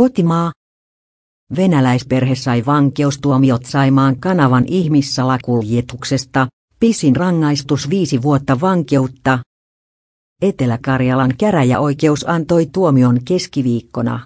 Kotimaa. Venäläisperhe sai vankeustuomiot Saimaan kanavan ihmissalakuljetuksesta, pisin rangaistus viisi vuotta vankeutta. Etelä-Karjalan käräjäoikeus antoi tuomion keskiviikkona.